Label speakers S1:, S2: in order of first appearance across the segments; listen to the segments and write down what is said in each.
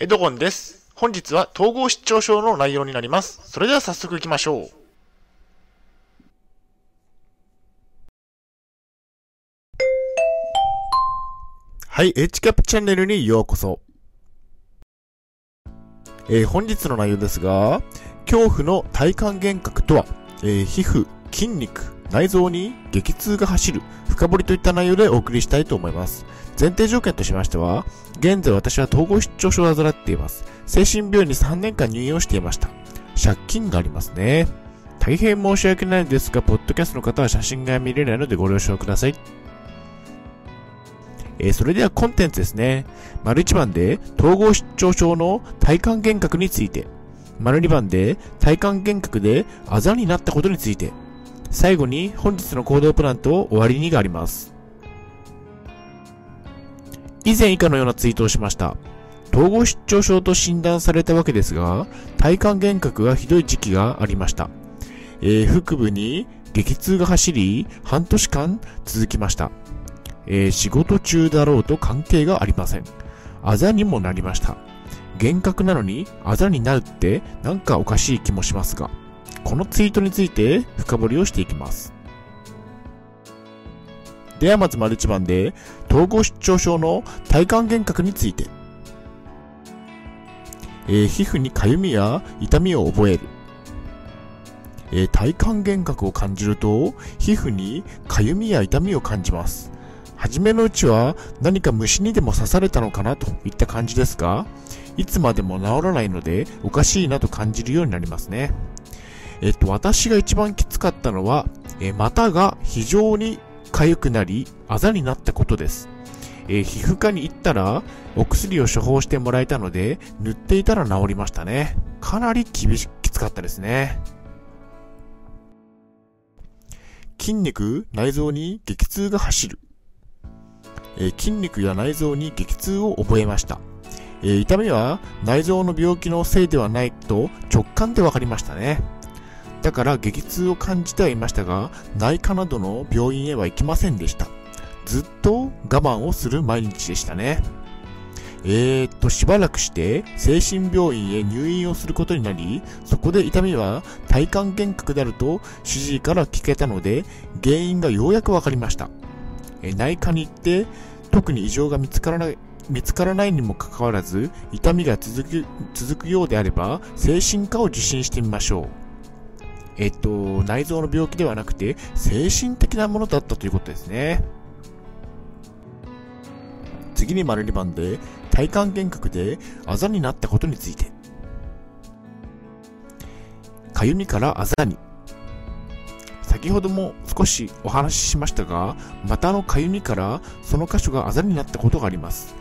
S1: エドゴンです。本日は統合失調症の内容になります。それでは早速行きましょう。はい、HCAP チャンネルにようこそ。えー本日の内容ですが、恐怖の体感幻覚とは、えー皮膚、筋肉、内臓に激痛が走る、深掘りといった内容でお送りしたいと思います。前提条件としましては、現在私は統合失調症を患っています。精神病院に3年間入院をしていました。借金がありますね。大変申し訳ないのですが、ポッドキャストの方は写真が見れないのでご了承ください。えーそれではコンテンツですね。丸1番で統合失調症の体感幻覚について。丸2番で体感幻覚であざになったことについて。最後に本日の行動プランと終わりにがあります。以前以下のようなツイートをしました。統合失調症と診断されたわけですが、体感幻覚がひどい時期がありました。えー腹部に激痛が走り、半年間続きました。えー仕事中だろうと関係がありません。あざにもなりました。幻覚なのにあざになるってなんかおかしい気もしますが、このツイートについて深掘りをしていきます。ではまず丸一番で、統合失調症の体感幻覚について。えー皮膚にかゆみや痛みを覚える。えー体感幻覚を感じると、皮膚にかゆみや痛みを感じます。初めのうちは何か虫にでも刺されたのかなといった感じですが、いつまでも治らないのでおかしいなと感じるようになりますね。えっと、私が一番きつかったのは、えー股が非常に痒くなり、あざになったことです。えー皮膚科に行ったら、お薬を処方してもらえたので、塗っていたら治りましたね。かなり厳し、きつかったですね。筋肉、内臓に激痛が走る。えー筋肉や内臓に激痛を覚えました。えー痛みは内臓の病気のせいではないと直感で分かりましたね。だから激痛を感じてはいましたが、内科などの病院へは行きませんでした。ずっと我慢をする毎日でしたね。えー、っと、しばらくして精神病院へ入院をすることになり、そこで痛みは体感幻覚であると主治医から聞けたので、原因がようやく分かりました。え内科に行って特に異常が見つからない見つからないにもかかわらず痛みが続く続くようであれば精神科を受診してみましょうえっと内臓の病気ではなくて精神的なものだったということですね次に丸2番で体感幻覚であざになったことについてかゆみからあざに先ほども少しお話ししましたが、股のかゆみからその箇所があざになったことがあります。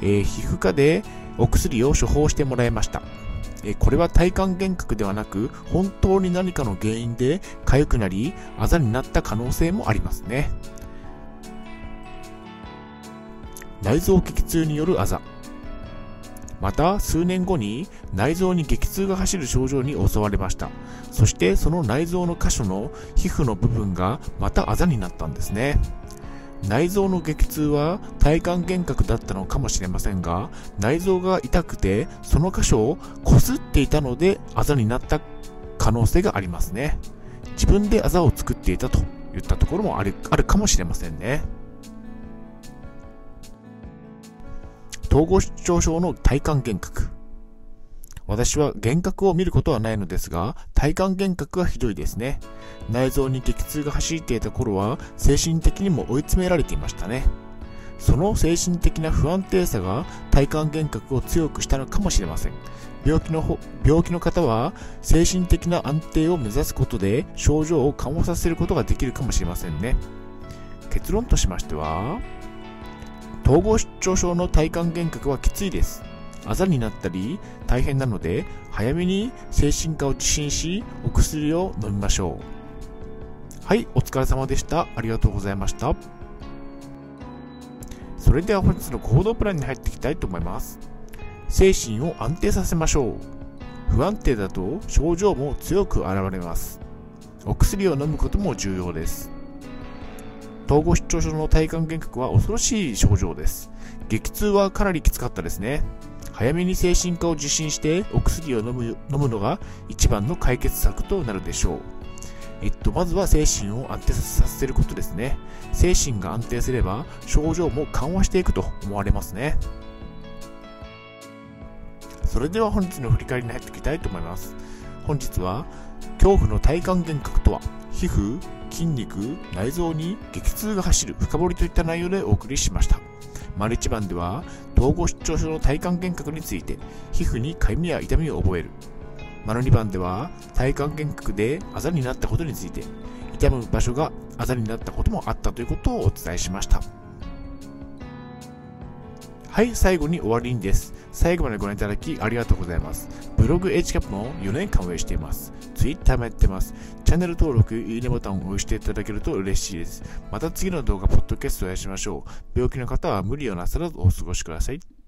S1: えー皮膚科でお薬を処方してもらいました。えこれは体感幻覚ではなく、本当に何かの原因で痒くなり、あざになった可能性もありますね。内臓激痛によるあざ。また、数年後に内臓に激痛が走る症状に襲われました。そしてその内臓の箇所の皮膚の部分がまたあざになったんですね。内臓の激痛は体感幻覚だったのかもしれませんが、内臓が痛くてその箇所を擦っていたのであざになった可能性がありますね。自分であざを作っていたといったところもあるあるかもしれませんね。統合失調症の体感幻覚。私は幻覚を見ることはないのですが、体感幻覚がひどいですね。内臓に激痛が走っていた頃は、精神的にも追い詰められていましたね。その精神的な不安定さが体感幻覚を強くしたのかもしれません。病気の病気の方は精神的な安定を目指すことで症状を緩和させることができるかもしれませんね。結論としましては、統合失調症の体感幻覚はきついです。あざになったり大変なので早めに精神科を受診しお薬を飲みましょう。はいお疲れ様でした。ありがとうございました。それでは本日の行動プランに入っていきたいと思います。精神を安定させましょう。不安定だと症状も強く現れます。お薬を飲むことも重要です。統合失調症の体感幻覚は恐ろしい症状です。激痛はかなりきつかったですね。早めに精神科を受診してお薬を飲む飲むのが一番の解決策となるでしょう。えっと、まずは精神を安定させることですね。精神が安定すれば症状も緩和していくと思われますね。それでは本日の振り返りに入っていきたいと思います。本日は恐怖の体幹幻覚とは皮膚、筋肉、内臓に激痛が走る深掘りといった内容でお送りしました。丸一番では統合失調症の体幹幻覚について皮膚にかゆみや痛みを覚える。丸2番では体幹幻覚であざになったことについて痛む場所があざになったこともあったということをお伝えしました。はい、最後に終わりにです。最後までご覧いただきありがとうございます。ブログ h カップも4年間運営しています。Twitter もやってます。チャンネル登録、いいねボタンを押していただけると嬉しいです。また次の動画、ポッドキャストをお会いしましょう。病気の方は無理をなさらずお過ごしください。